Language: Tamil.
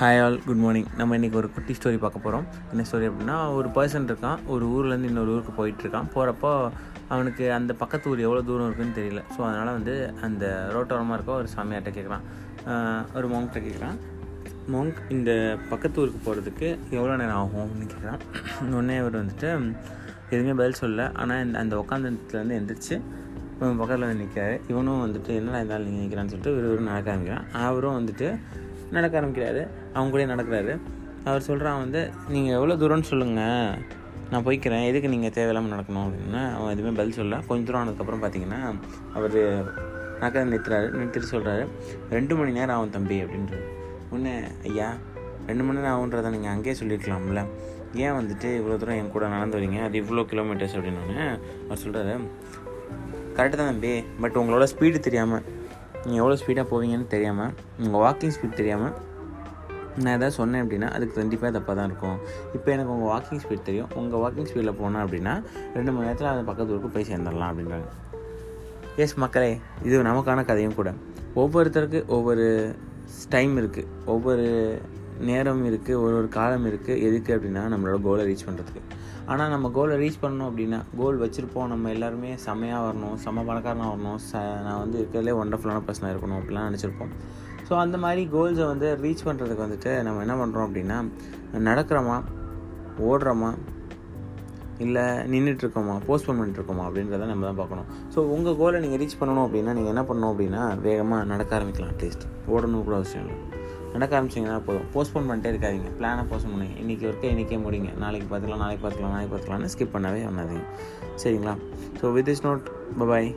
ஹாய் ஆல் குட் மார்னிங் நம்ம இன்றைக்கி ஒரு குட்டி ஸ்டோரி பார்க்க போகிறோம் என்ன ஸ்டோரி அப்படின்னா ஒரு பர்சன் இருக்கான். ஒரு ஊர்லேருந்து இன்னொரு ஊருக்கு போயிட்டுருக்கான் போகிறப்போ அவனுக்கு அந்த பக்கத்து ஊர் எவ்வளோ தூரம் இருக்குன்னு தெரியல. ஸோ அதனால் வந்து அந்த ரோட்டோரமாக இருக்க ஒரு சாமியார்ட்ட கேட்குறான் ஒரு மோங்கிட்ட கேட்குறான் மோங்க் இந்த பக்கத்து ஊருக்கு போகிறதுக்கு எவ்வளோ நேரம் ஆகும்? அப்படின்னு கேட்குறான் உடனே அவர் வந்துட்டு எதுவுமே பதில் சொல்லல. ஆனால் இந்த அந்த உட்காந்துலேருந்து எந்திரிச்சு இவன் பக்கத்தில் வந்து நிற்கிறாரு இவனும் வந்துட்டு என்னடா இருந்தாலும் நீங்கள் நிற்கிறான்னு சொல்லிட்டு ஒரு ஒரு நடக்க ஆரம்பிக்கிறான் அவரும் வந்துட்டு நடக்க ஆரம்பிக்கிறாரு. அவங்க கூட நடக்கிறாரு. அவர் சொல்கிறான் வந்து நீங்கள் எவ்வளோ தூரம்னு சொல்லுங்கள் நான் போய்க்கிறேன். எதுக்கு நீங்கள் தேவையில்லாமல் நடக்கணும்? அப்படின்னா. அவன் எதுவுமே பதில் சொல்ல கொஞ்சம் தூரம் ஆனதுக்கப்புறம் பார்த்தீங்கன்னா அவர் நடக்க நிறுத்துறாரு. நிறுத்திட்டு சொல்கிறாரு ரெண்டு மணி நேரம் ஆகும் தம்பி அப்படின்றது உடனே ஐயா ரெண்டு மணி நேரம் ஆகுன்றதை நீங்கள் அங்கேயே சொல்லியிருக்கலாம்ல ஏன் வந்துட்டு இவ்வளோ தூரம் என் கூட நடந்து வரீங்க? அது இவ்வளோ கிலோமீட்டர்ஸ் அப்படின்னு அவர் சொல்கிறாரு கரெக்டாக தான் தம்பி. பட் உங்களோட ஸ்பீடு தெரியாமல் நீங்கள் எவ்வளோ ஸ்பீடாக போவீங்கன்னு தெரியாமல் உங்கள் வாக்கிங் ஸ்பீட் தெரியாமல் நான் எதாவது சொன்னேன் அப்படின்னா அதுக்கு கண்டிப்பாக தப்பாக தான் இருக்கும். இப்போ எனக்கு உங்கள் வாக்கிங் ஸ்பீட் தெரியும். உங்கள் வாக்கிங் ஸ்பீடில் போனேன் அப்படின்னா ரெண்டு மணி நேரத்தில் அந்த பக்கத்து ஊருக்கு போய் சேர்ந்துடலாம் அப்படின்றாங்க. எஸ் மக்களே இது நமக்கான கதையும் கூட. ஒவ்வொருத்தருக்கு ஒவ்வொரு டைம் இருக்குது ஒவ்வொரு நேரம் இருக்குது ஒரு ஒரு காலம் இருக்குது எதுக்கு அப்படின்னா நம்மளோட கோலை ரீச் பண்ணுறதுக்கு ஆனால் நம்ம கோலை ரீச் பண்ணணும் அப்படின்னா கோல் வச்சுருப்போம். நம்ம எல்லாருமே செம்மையாக வரணும் செம்ம பணக்காரனாக வரணும். ச நான் வந்து இருக்கிறதுலே ஒண்டர்ஃபுல்லான பர்சனாக இருக்கணும் அப்படிலாம் நினச்சிருப்போம். ஸோ அந்த மாதிரி கோல்ஸை வந்து ரீச் பண்ணுறதுக்கு வந்துட்டு நம்ம என்ன பண்ணுறோம் அப்படின்னா நடக்கிறோமா ஓடுறோமா இல்லை நின்றுட்டுருக்கோமா போஸ்ட்போன் பண்ணிட்டுருக்கோமா அப்படின்றத நம்ம தான் பார்க்கணும். ஸோ உங்கள் கோலை நீங்கள் ரீச் பண்ணணும் அப்படின்னா நீங்கள் என்ன பண்ணணும் அப்படின்னா வேகமாக நடக்க ஆரம்பிக்கலாம் அட்லீஸ்ட் ஓடணும் கூட அவசியம் இல்லை. நடக்க ஆரம்பிச்சிங்கன்னா போதும். போஸ்ட்போன் பண்ணிட்டே இருக்காதீங்க. பிளானை போஸ்ட் பண்ணுங்க. இன்றைக்கி ஒர்க்கை இன்றைக்கே முடிங்க. நாளைக்கு பார்த்துக்கலாம் நாளைக்கு பார்த்துக்கலாம் நாளைக்கு பார்த்துக்கலாம்னு ஸ்கிப் பண்ணவே பண்ணாதீங்க. சரிங்களா? So with is note bye bye